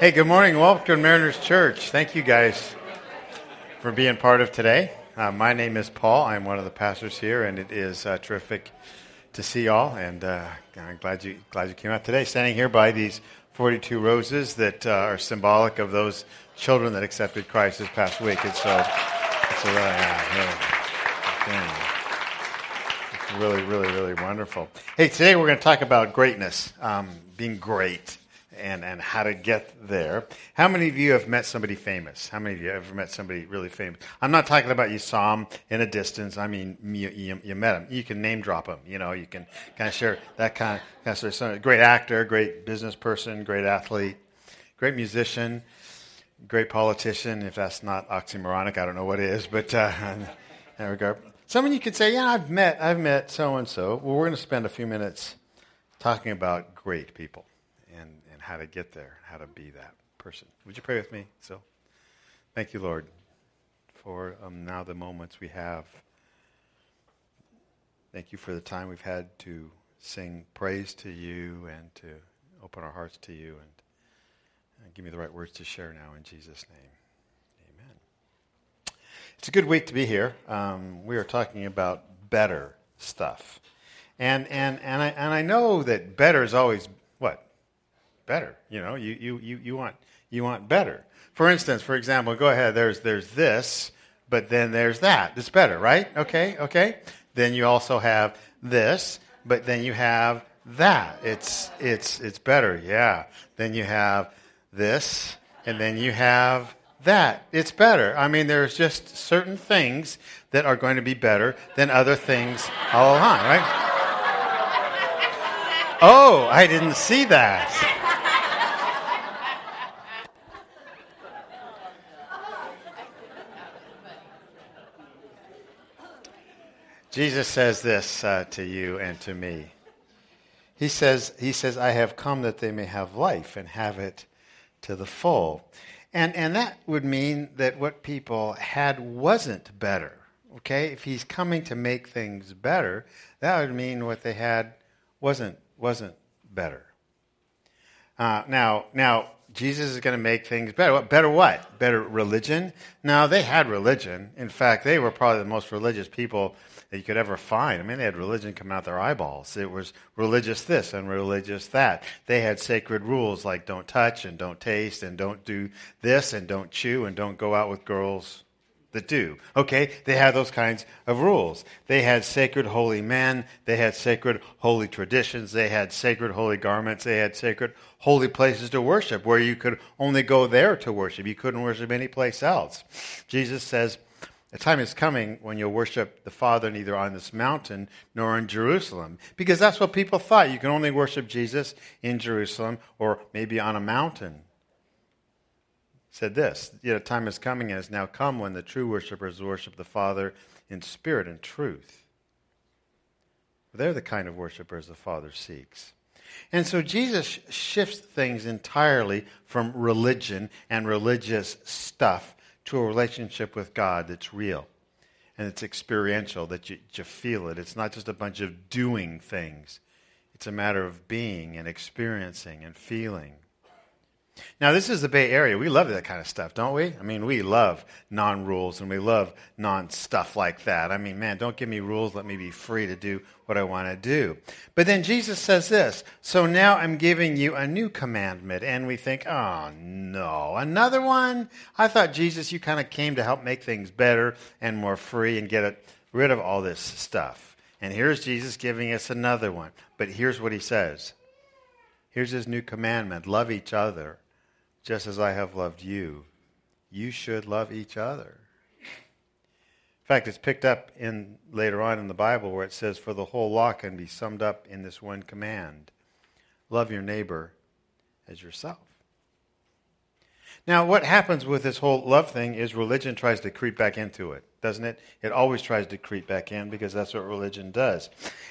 Hey, good morning. Welcome to Mariners Church. Thank you guys for being part of today. Uh, my name is Paul. I'm one of the pastors here, and it is uh, terrific to see y'all. And uh, I'm glad you glad you came out today. Standing here by these 42 roses that uh, are symbolic of those children that accepted Christ this past week. And so it's a really, yeah, it's really, really, really wonderful. Hey, today we're going to talk about greatness, um, being great and, and how to get there. How many of you have met somebody famous? How many of you have ever met somebody really famous? I'm not talking about you saw them in a distance. I mean, you, you, you met them. You can name drop them. You know, you can kind of share that kind of, kind of story. Great actor, great business person, great athlete, great musician, great politician. If that's not oxymoronic, I don't know what is. But uh, there we go. someone you could say, "Yeah, I've met, I've met so and so." Well, we're going to spend a few minutes talking about great people how to get there, how to be that person. Would you pray with me? So, thank you, Lord, for um, now the moments we have. Thank you for the time we've had to sing praise to you and to open our hearts to you and, and give me the right words to share now in Jesus' name. Amen. It's a good week to be here. Um, we are talking about better stuff. And, and, and, I, and I know that better is always better. You know, you, you, you, you, want, you want better. For instance, for example, go ahead, there's, there's this, but then there's that. It's better, right? Okay, okay. Then you also have this, but then you have that. It's, it's, it's better, yeah. Then you have this, and then you have that. It's better. I mean, there's just certain things that are going to be better than other things all along, right? Oh, I didn't see that. Jesus says this uh, to you and to me. He says, he says, I have come that they may have life and have it to the full. And, and that would mean that what people had wasn't better. Okay? If he's coming to make things better, that would mean what they had wasn't, wasn't better. Uh, now, now, Jesus is going to make things better. What, better what? Better religion? Now, they had religion. In fact, they were probably the most religious people that you could ever find. I mean, they had religion coming out their eyeballs. It was religious this and religious that. They had sacred rules like don't touch and don't taste and don't do this and don't chew and don't go out with girls that do. Okay? They had those kinds of rules. They had sacred holy men. They had sacred holy traditions. They had sacred holy garments. They had sacred holy places to worship where you could only go there to worship. You couldn't worship any place else. Jesus says, a time is coming when you'll worship the Father neither on this mountain nor in Jerusalem. Because that's what people thought. You can only worship Jesus in Jerusalem or maybe on a mountain. Said this, yet a time is coming and has now come when the true worshippers worship the Father in spirit and truth. They're the kind of worshippers the Father seeks. And so Jesus shifts things entirely from religion and religious stuff to a relationship with God that's real and it's experiential, that you, you feel it. It's not just a bunch of doing things, it's a matter of being and experiencing and feeling. Now, this is the Bay Area. We love that kind of stuff, don't we? I mean, we love non rules and we love non stuff like that. I mean, man, don't give me rules. Let me be free to do what I want to do. But then Jesus says this So now I'm giving you a new commandment. And we think, oh, no, another one? I thought, Jesus, you kind of came to help make things better and more free and get rid of all this stuff. And here's Jesus giving us another one. But here's what he says. Here's his new commandment love each other just as I have loved you, you should love each other. In fact, it's picked up in later on in the Bible where it says, For the whole law can be summed up in this one command love your neighbor as yourself. Now, what happens with this whole love thing is religion tries to creep back into it, doesn't it? It always tries to creep back in because that's what religion does.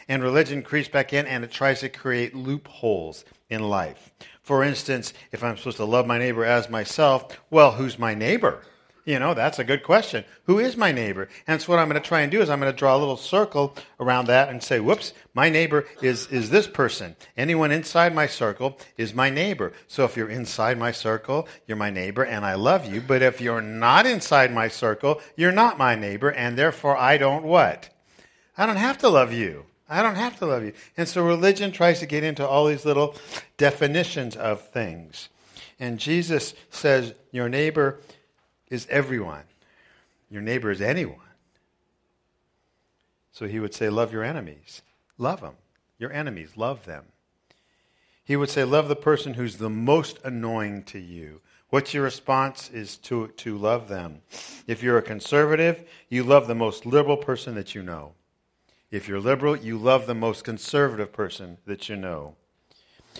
And religion creeps back in and it tries to create loopholes in life. For instance, if I'm supposed to love my neighbor as myself, well, who's my neighbor? You know, that's a good question. Who is my neighbor? And so what I'm going to try and do is I'm going to draw a little circle around that and say, whoops, my neighbor is, is this person. Anyone inside my circle is my neighbor. So if you're inside my circle, you're my neighbor and I love you. But if you're not inside my circle, you're not my neighbor and therefore I don't what? I don't have to love you. I don't have to love you. And so religion tries to get into all these little definitions of things. And Jesus says, Your neighbor is everyone, your neighbor is anyone. So he would say, Love your enemies. Love them. Your enemies, love them. He would say, Love the person who's the most annoying to you. What's your response is to, to love them. If you're a conservative, you love the most liberal person that you know. If you're liberal, you love the most conservative person that you know.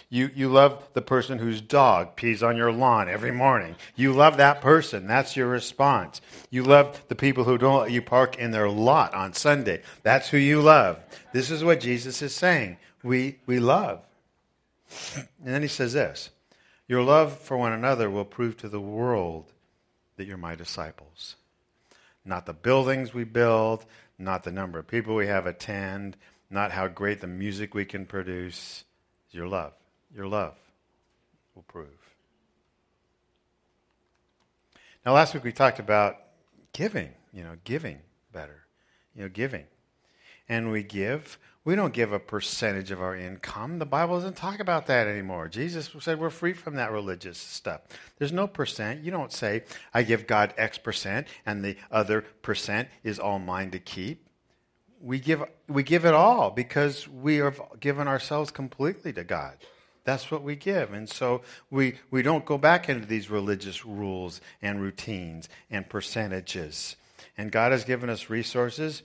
You, you love the person whose dog pees on your lawn every morning. You love that person. That's your response. You love the people who don't let you park in their lot on Sunday. That's who you love. This is what Jesus is saying. We, we love. And then he says this Your love for one another will prove to the world that you're my disciples. Not the buildings we build, not the number of people we have attend, not how great the music we can produce. Your love. Your love will prove. Now, last week we talked about giving, you know, giving better, you know, giving. And we give. We don't give a percentage of our income. The Bible doesn't talk about that anymore. Jesus said we're free from that religious stuff. There's no percent. You don't say, I give God X percent and the other percent is all mine to keep. We give, we give it all because we have given ourselves completely to God. That's what we give. And so we, we don't go back into these religious rules and routines and percentages. And God has given us resources.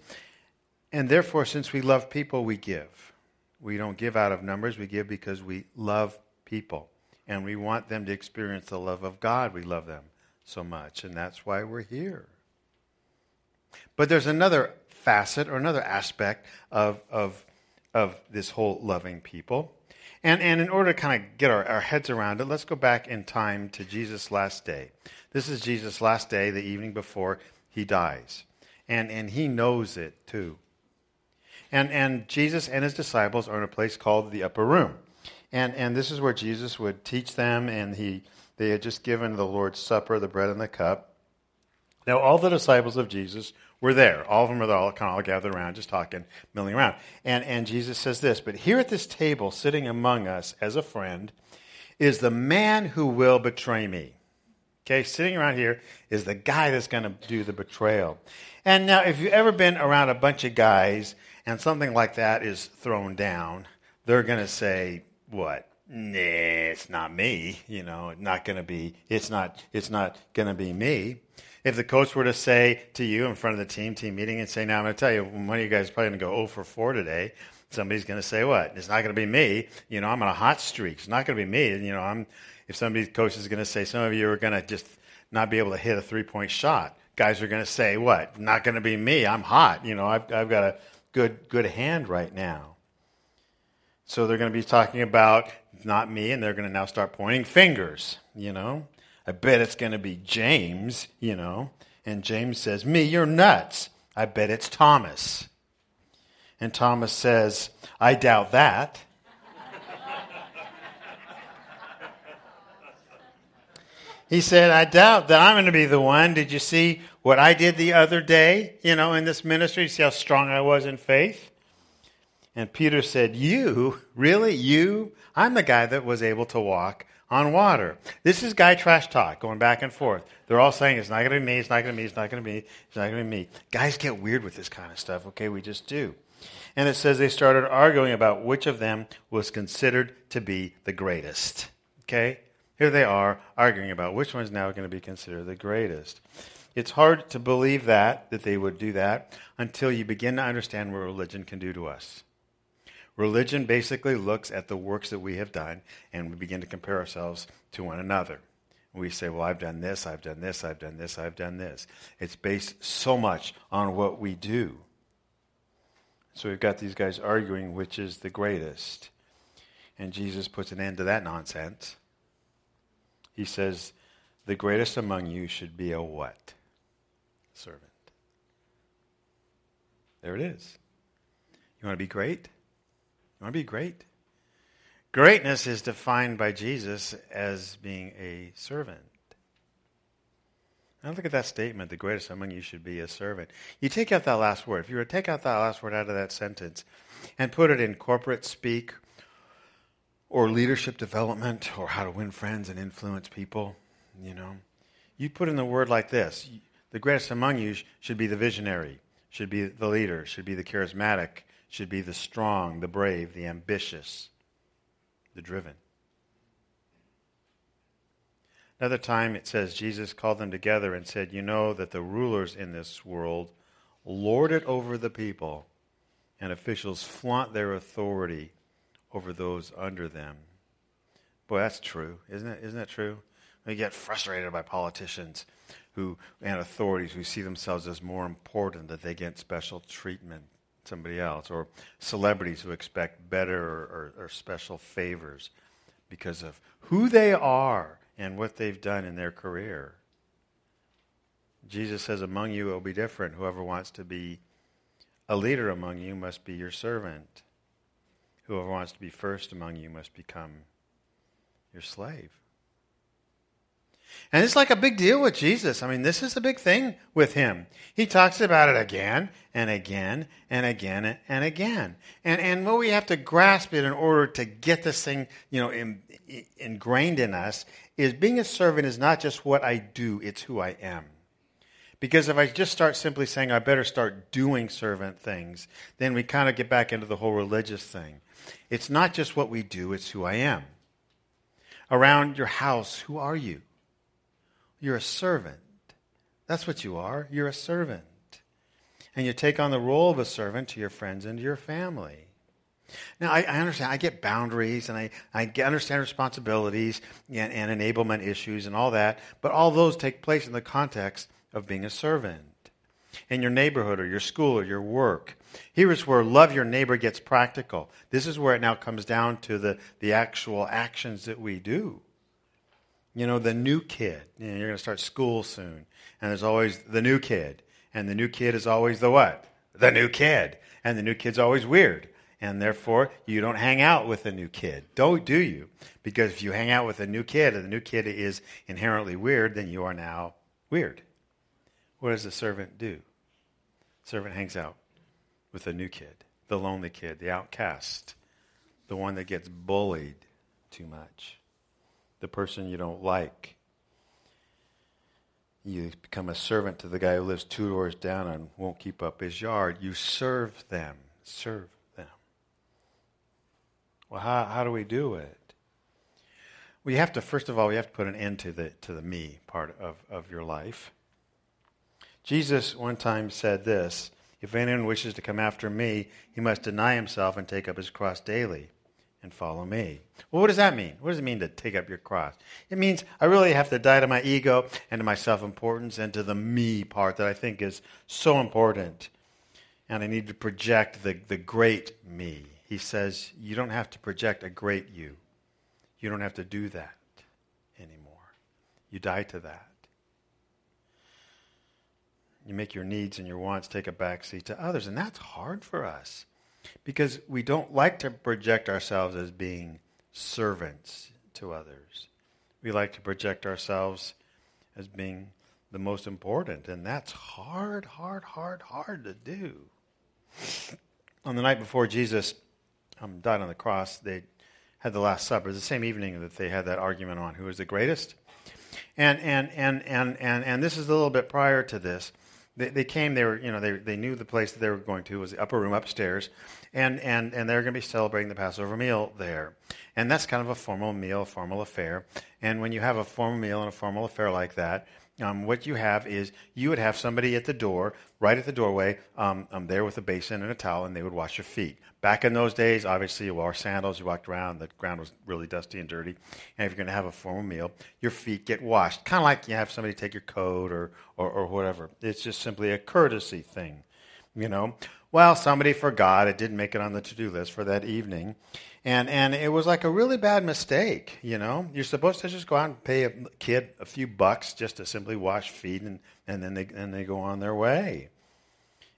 And therefore, since we love people, we give. We don't give out of numbers, we give because we love people. And we want them to experience the love of God. We love them so much. And that's why we're here. But there's another facet or another aspect of, of, of this whole loving people. And, and in order to kind of get our, our heads around it, let's go back in time to Jesus' last day. This is Jesus' last day, the evening before he dies. And, and he knows it too. And, and Jesus and his disciples are in a place called the upper room. And, and this is where Jesus would teach them, and he, they had just given the Lord's Supper, the bread and the cup. Now, all the disciples of Jesus were there. All of them were all kind of all gathered around, just talking, milling around. And, and Jesus says this But here at this table, sitting among us as a friend, is the man who will betray me. Okay, sitting around here is the guy that's going to do the betrayal. And now, if you've ever been around a bunch of guys and something like that is thrown down, they're going to say, What? Nah, it's not me. You know, not going to be. It's not. It's not going to be me. If the coach were to say to you in front of the team, team meeting, and say, now I'm going to tell you, one of you guys is probably going to go 0 for 4 today, somebody's going to say what? It's not going to be me. You know, I'm on a hot streak. It's not going to be me. You know, I'm, if somebody's coach is going to say, some of you are going to just not be able to hit a three point shot, guys are going to say, what? Not going to be me. I'm hot. You know, I've, I've got a good, good hand right now. So they're going to be talking about not me, and they're going to now start pointing fingers, you know. I bet it's going to be James, you know. And James says, Me, you're nuts. I bet it's Thomas. And Thomas says, I doubt that. he said, I doubt that I'm going to be the one. Did you see what I did the other day, you know, in this ministry? See how strong I was in faith? And Peter said, You? Really? You? I'm the guy that was able to walk on water. This is guy trash talk going back and forth. They're all saying it's not going to be me, it's not going to be me, it's not going to be me, it's not going to be me. Guys get weird with this kind of stuff, okay? We just do. And it says they started arguing about which of them was considered to be the greatest. Okay? Here they are arguing about which one's now going to be considered the greatest. It's hard to believe that, that they would do that, until you begin to understand what religion can do to us. Religion basically looks at the works that we have done and we begin to compare ourselves to one another. We say, Well, I've done this, I've done this, I've done this, I've done this. It's based so much on what we do. So we've got these guys arguing which is the greatest. And Jesus puts an end to that nonsense. He says, The greatest among you should be a what? servant. There it is. You want to be great? You want to be great? Greatness is defined by Jesus as being a servant. Now look at that statement the greatest among you should be a servant. You take out that last word. If you were to take out that last word out of that sentence and put it in corporate speak or leadership development or how to win friends and influence people, you know, you put in the word like this the greatest among you should be the visionary, should be the leader, should be the charismatic, should be the strong, the brave, the ambitious, the driven. Another time it says Jesus called them together and said, You know that the rulers in this world lord it over the people, and officials flaunt their authority over those under them. Boy, that's true, isn't it? Isn't that true? We get frustrated by politicians who and authorities who see themselves as more important that they get special treatment somebody else, or celebrities who expect better or, or, or special favors because of who they are and what they've done in their career. Jesus says, Among you it will be different. Whoever wants to be a leader among you must be your servant. Whoever wants to be first among you must become your slave. And it's like a big deal with Jesus. I mean, this is a big thing with him. He talks about it again and again and again and again. And, and what we have to grasp it in order to get this thing, you know, in, in, ingrained in us is being a servant is not just what I do, it's who I am. Because if I just start simply saying I better start doing servant things, then we kind of get back into the whole religious thing. It's not just what we do, it's who I am. Around your house, who are you? You're a servant. That's what you are. You're a servant. And you take on the role of a servant to your friends and to your family. Now, I, I, understand. I get boundaries and I, I get, understand responsibilities and, and enablement issues and all that, but all those take place in the context of being a servant in your neighborhood or your school or your work. Here is where love your neighbor gets practical. This is where it now comes down to the, the actual actions that we do. You know, the new kid. You know, you're going to start school soon, and there's always the new kid. And the new kid is always the what? The new kid. And the new kid's always weird and therefore you don't hang out with a new kid. Don't do you? Because if you hang out with a new kid and the new kid is inherently weird, then you are now weird. What does the servant do? The servant hangs out with a new kid, the lonely kid, the outcast, the one that gets bullied too much, the person you don't like. You become a servant to the guy who lives two doors down and won't keep up his yard. You serve them. Serve them. well, how, how do we do it? We have to, first of all, we have to put an end to the, to the me part of, of your life. Jesus one time said this If anyone wishes to come after me, he must deny himself and take up his cross daily and follow me. Well, what does that mean? What does it mean to take up your cross? It means I really have to die to my ego and to my self importance and to the me part that I think is so important. And I need to project the, the great me he says, You don't have to project a great you. You don't have to do that anymore. You die to that. You make your needs and your wants take a backseat to others. And that's hard for us because we don't like to project ourselves as being servants to others. We like to project ourselves as being the most important. And that's hard, hard, hard, hard to do. On the night before Jesus um, died on the cross, they had the Last Supper. the same evening that they had that argument on who was the greatest. And, and, and, and, and, and this is a little bit prior to this. They, they came, they were, you know, they, they knew the place that they were going to was the upper room upstairs, and, and, and they're going to be celebrating the Passover meal there. And that's kind of a formal meal, a formal affair. And when you have a formal meal and a formal affair like that, um, what you have is you would have somebody at the door, right at the doorway, um, um, there with a basin and a towel, and they would wash your feet. Back in those days, obviously, you wore sandals, you walked around, the ground was really dusty and dirty. And if you're going to have a formal meal, your feet get washed, kind of like you have somebody take your coat or, or, or whatever. It's just simply a courtesy thing, you know. Well, somebody forgot. It didn't make it on the to do list for that evening. And, and it was like a really bad mistake, you know. You're supposed to just go out and pay a kid a few bucks just to simply wash feet, and, and then they, and they go on their way.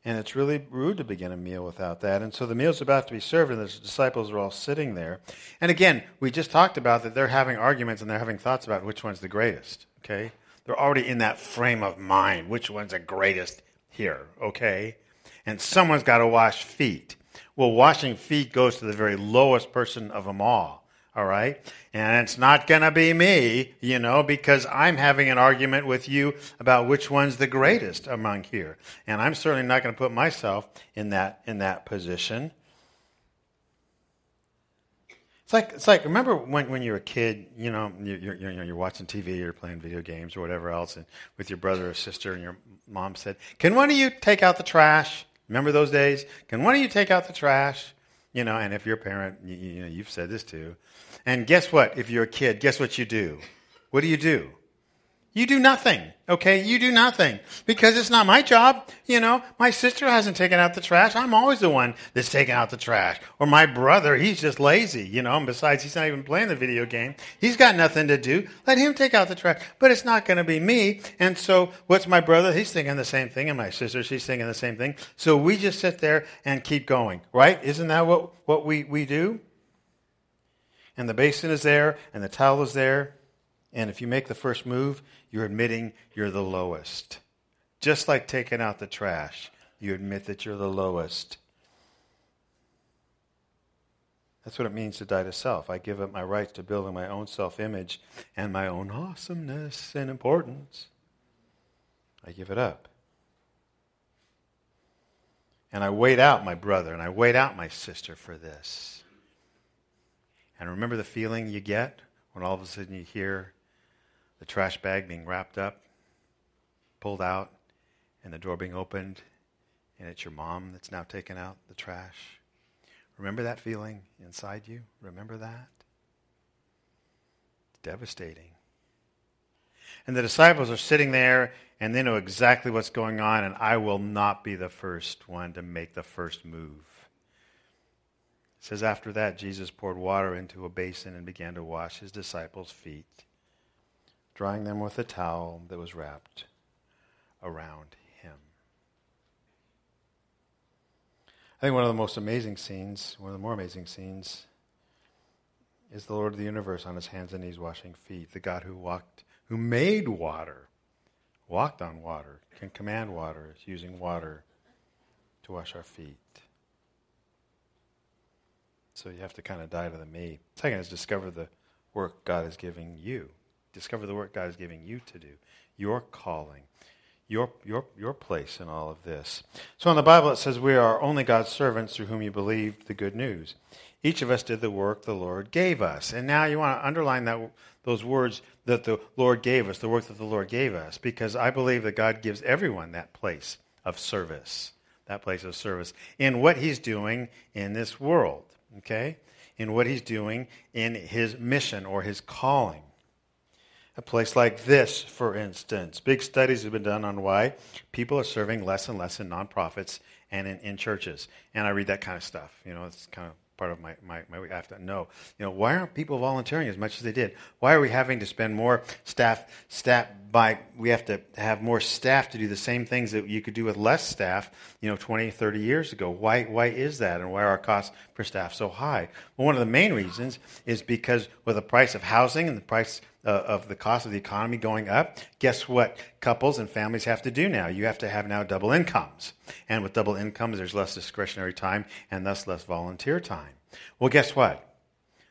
And it's really rude to begin a meal without that. And so the meal's about to be served, and the disciples are all sitting there. And again, we just talked about that they're having arguments and they're having thoughts about which one's the greatest, okay? They're already in that frame of mind. Which one's the greatest here, okay? And someone's got to wash feet. Well, washing feet goes to the very lowest person of them all. All right? And it's not going to be me, you know, because I'm having an argument with you about which one's the greatest among here. And I'm certainly not going to put myself in that, in that position. It's like, it's like remember when, when you're a kid, you know, you're, you're, you're, you're watching TV, you're playing video games or whatever else, and with your brother or sister, and your mom said, Can one of you take out the trash? Remember those days? Can one of you take out the trash? You know, and if you're a parent, you, you know, you've said this too. And guess what? If you're a kid, guess what you do? What do you do? You do nothing, okay? You do nothing because it's not my job. You know, my sister hasn't taken out the trash. I'm always the one that's taking out the trash. Or my brother, he's just lazy, you know, and besides, he's not even playing the video game. He's got nothing to do. Let him take out the trash. But it's not going to be me. And so, what's my brother? He's thinking the same thing, and my sister, she's thinking the same thing. So we just sit there and keep going, right? Isn't that what, what we, we do? And the basin is there, and the towel is there. And if you make the first move, you're admitting you're the lowest. Just like taking out the trash, you admit that you're the lowest. That's what it means to die to self. I give up my rights to building my own self image and my own awesomeness and importance. I give it up. And I wait out my brother and I wait out my sister for this. And remember the feeling you get when all of a sudden you hear the trash bag being wrapped up, pulled out, and the door being opened, and it's your mom that's now taken out the trash. Remember that feeling inside you? Remember that? It's devastating. And the disciples are sitting there and they know exactly what's going on, and I will not be the first one to make the first move. It says, After that, Jesus poured water into a basin and began to wash his disciples' feet drying them with a towel that was wrapped around him. I think one of the most amazing scenes, one of the more amazing scenes, is the Lord of the universe on his hands and knees washing feet. The God who walked, who made water, walked on water, can command water, is using water to wash our feet. So you have to kind of die to the me. Second is discover the work God is giving you discover the work God is giving you to do, your calling, your, your, your place in all of this. So in the Bible, it says we are only God's servants through whom you believed the good news. Each of us did the work the Lord gave us. And now you want to underline that, those words that the Lord gave us, the work that the Lord gave us, because I believe that God gives everyone that place of service, that place of service in what He's doing in this world, okay? In what He's doing in His mission or His calling. A place like this, for instance. Big studies have been done on why people are serving less and less in nonprofits and in, in churches. And I read that kind of stuff. You know, it's kind of part of my, my, my I have to know, you know, why aren't people volunteering as much as they did? Why are we having to spend more staff, staff by, we have to have more staff to do the same things that you could do with less staff, you know, 20, 30 years ago? Why, why is that? And why are our costs per staff so high? Well, one of the main reasons is because with the price of housing and the price Uh, of the cost of the economy going up, guess what couples and families have to do now? You have to have now double incomes. And with double incomes, there's less discretionary time and thus less volunteer time. Well, guess what?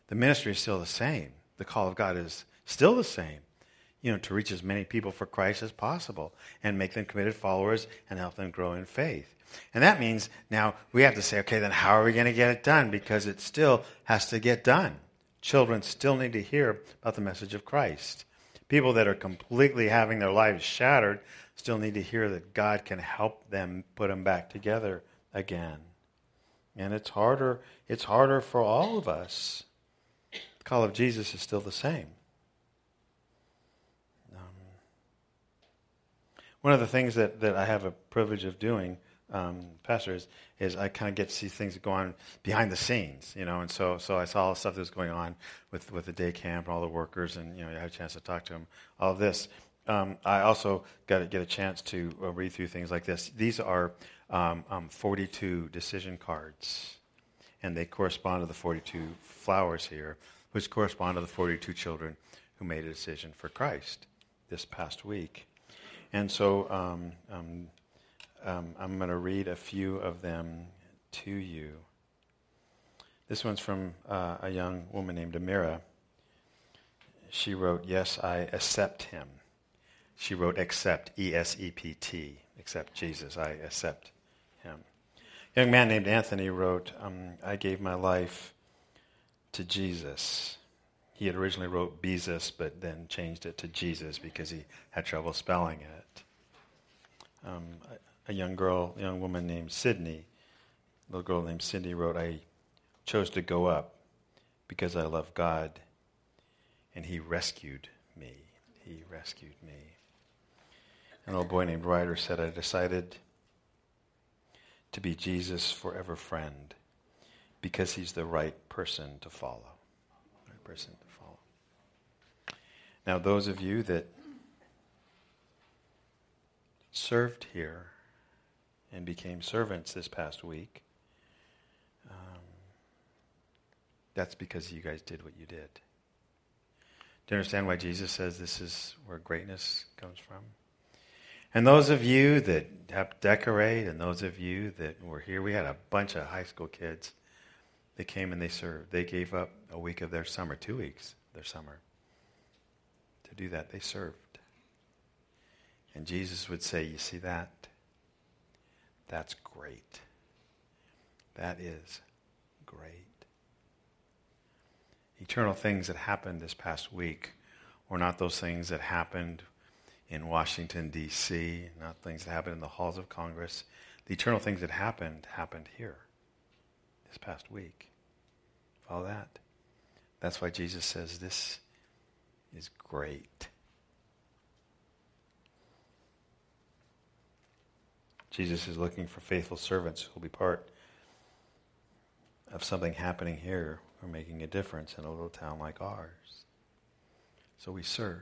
The ministry is still the same. The call of God is still the same. You know, to reach as many people for Christ as possible and make them committed followers and help them grow in faith. And that means now we have to say, okay, then how are we going to get it done? Because it still has to get done. Children still need to hear about the message of Christ. People that are completely having their lives shattered still need to hear that God can help them put them back together again. And it's harder, it's harder for all of us. The call of Jesus is still the same. Um, one of the things that, that I have a privilege of doing um, pastor, is, I kind of get to see things that go on behind the scenes, you know, and so so I saw all the stuff that was going on with, with the day camp and all the workers, and you know, I had a chance to talk to them. All of this. Um, I also got to get a chance to uh, read through things like this. These are um, um 42 decision cards, and they correspond to the 42 flowers here, which correspond to the 42 children who made a decision for Christ this past week. And so um, I'm going to read a few of them to you. This one's from uh, a young woman named Amira. She wrote, Yes, I accept him. She wrote, Accept, E S E P T, accept Jesus. I accept him. A young man named Anthony wrote, um, I gave my life to Jesus. He had originally wrote Jesus, but then changed it to Jesus because he had trouble spelling it. Um, a, young girl, a young woman named Sydney, a little girl named Cindy wrote, I chose to go up because I love God, and He rescued me. He rescued me. An old boy named Ryder said, I decided to be Jesus' forever friend because he's the right person to follow. Right person to follow. now, those of you that served here and became servants this past week, um, that's because you guys did what you did. Do you understand why Jesus says this is where greatness comes from? And those of you that have decorate, and those of you that were here, we had a bunch of high school kids. They came and they served. They gave up a week of their summer, two weeks their summer, to do that. They served. And Jesus would say, You see that? That's great. That is great. Eternal things that happened this past week were not those things that happened in Washington, D.C., not things that happened in the halls of Congress. The eternal things that happened happened here this past week. Follow that. That's why Jesus says this is great. Jesus is looking for faithful servants who will be part of something happening here or making a difference in a little town like ours. So we serve.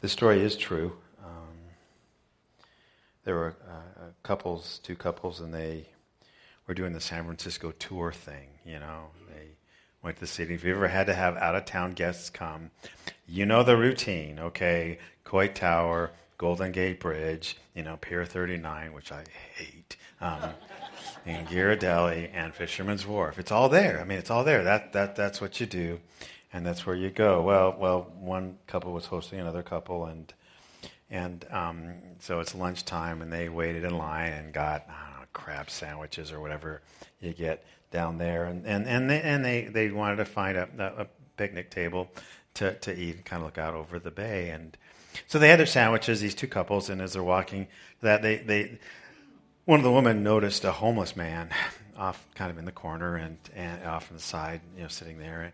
This story is true. Um, there were uh, couples, two couples, and they were doing the San Francisco tour thing. You know, they went to the city. If you ever had to have out of town guests come, you know the routine, okay? Coit Tower, Golden Gate Bridge, you know, Pier 39, which I hate, um, and Ghirardelli and Fisherman's Wharf. It's all there. I mean, it's all there. That, that, that's what you do, and that's where you go. Well, well, one couple was hosting another couple, and and um, so it's lunchtime, and they waited in line and got I don't know, crab sandwiches or whatever you get down there, and and and they and they, they wanted to find a, a picnic table to to eat and kind of look out over the bay, and so they had their sandwiches. These two couples, and as they're walking, that they they one of the women noticed a homeless man off kind of in the corner and, and off on the side, you know, sitting there,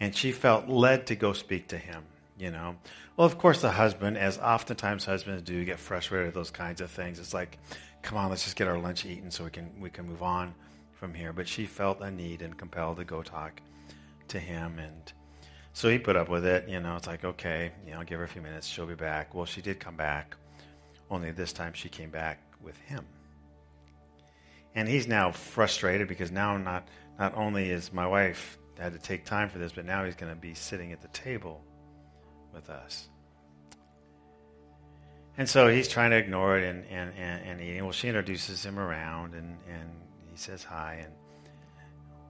and she felt led to go speak to him. You know, well, of course, the husband, as oftentimes husbands do, get frustrated with those kinds of things. It's like, come on, let's just get our lunch eaten so we can we can move on from here, but she felt a need and compelled to go talk to him. And so he put up with it. You know, it's like, okay, you know, give her a few minutes. She'll be back. Well, she did come back, only this time she came back with him. And he's now frustrated because now not, not only is my wife had to take time for this, but now he's going to be sitting at the table with us. And so he's trying to ignore it and, and, and, and eating. Well, she introduces him around and, and he says hi, and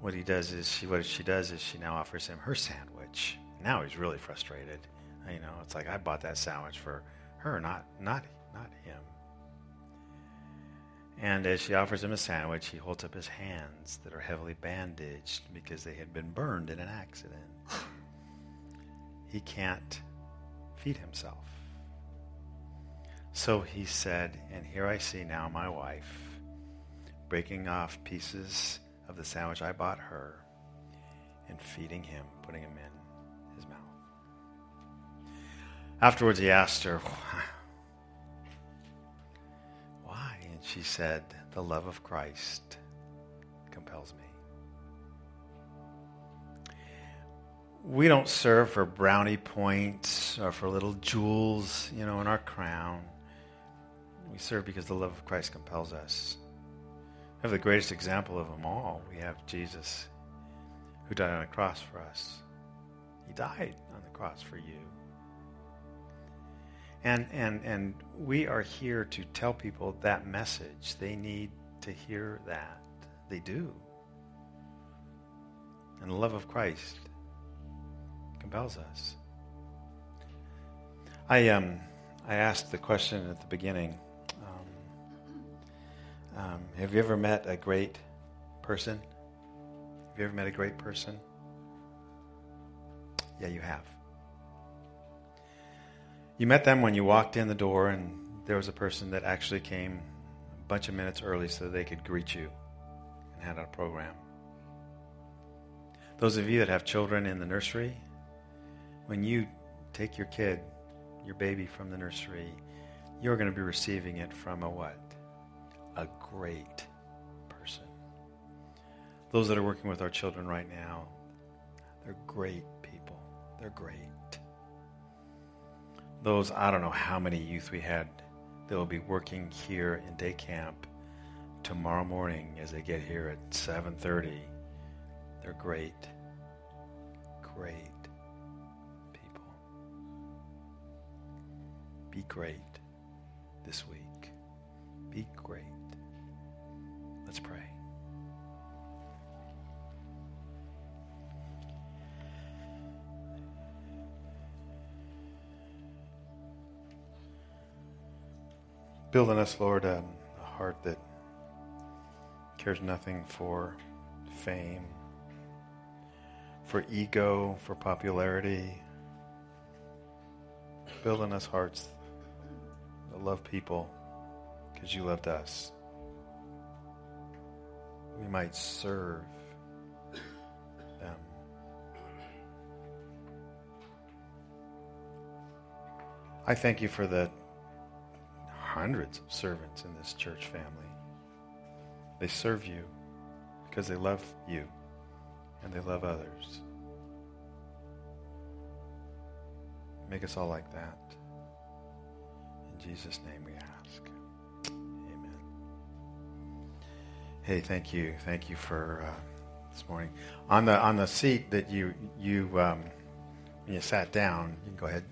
what he does is she what she does is she now offers him her sandwich. Now he's really frustrated. You know, it's like I bought that sandwich for her, not not not him. And as she offers him a sandwich, he holds up his hands that are heavily bandaged because they had been burned in an accident. He can't feed himself. So he said, And here I see now my wife breaking off pieces of the sandwich I bought her and feeding him, putting him in his mouth. Afterwards, he asked her, Why? And she said, The love of Christ compels me. We don't serve for brownie points or for little jewels, you know, in our crown. We serve because the love of Christ compels us. Have the greatest example of them all. We have Jesus who died on a cross for us. He died on the cross for you. And, and, and we are here to tell people that message. They need to hear that. They do. And the love of Christ compels us. I, um, I asked the question at the beginning um, Have you ever met a great person? Have you ever met a great person? Yeah, you have. You met them when you walked in the door, and there was a person that actually came a bunch of minutes early so they could greet you and had a program. Those of you that have children in the nursery, when you take your kid, your baby from the nursery, you're going to be receiving it from a what? A great person. Those that are working with our children right now, they're great people. They're great those I don't know how many youth we had that will be working here in day camp tomorrow morning as they get here at 7:30. They're great. Great people. Be great this week. Be great. Let's pray. Build in us, Lord, um, a heart that cares nothing for fame, for ego, for popularity. Build in us hearts that love people because you loved us. Might serve them. I thank you for the hundreds of servants in this church family. They serve you because they love you and they love others. Make us all like that. In Jesus' name we ask. Hey, thank you. Thank you for uh, this morning. On the on the seat that you you um, when you sat down, you can go ahead.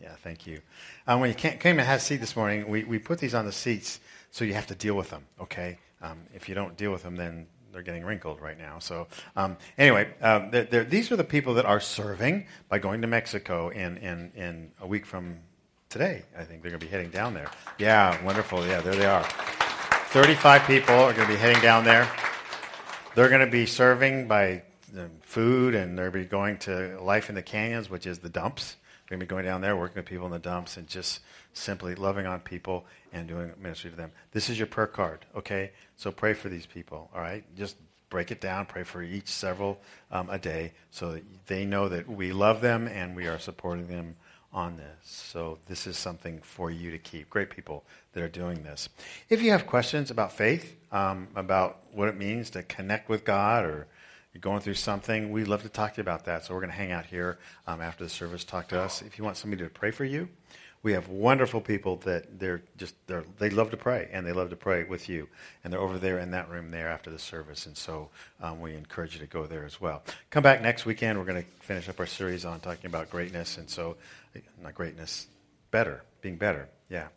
Yeah, thank you. Um, when you came and had a seat this morning, we, we put these on the seats so you have to deal with them, okay? Um, if you don't deal with them, then they're getting wrinkled right now. So, um, anyway, uh, they're, they're, these are the people that are serving by going to Mexico in, in, in a week from today. I think they're going to be heading down there. Yeah, wonderful. Yeah, there they are. 35 people are going to be heading down there. They're going to be serving by food, and they're going to be going to Life in the Canyons, which is the dumps. They're going to be going down there, working with people in the dumps, and just simply loving on people and doing ministry to them. This is your prayer card, okay? So pray for these people, all right? Just break it down, pray for each several um, a day so that they know that we love them and we are supporting them on this. So this is something for you to keep. Great people that are doing this. If you have questions about faith, um, about what it means to connect with God or you're going through something, we'd love to talk to you about that. So we're going to hang out here um, after the service, talk to us. If you want somebody to pray for you, we have wonderful people that they're just they're, they love to pray and they love to pray with you and they're over there in that room there after the service and so um, we encourage you to go there as well come back next weekend we're going to finish up our series on talking about greatness and so not greatness better being better yeah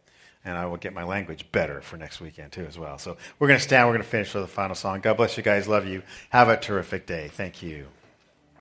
and I will get my language better for next weekend too as well. So we're going to stand. We're going to finish with the final song. God bless you guys. Love you. Have a terrific day. Thank you.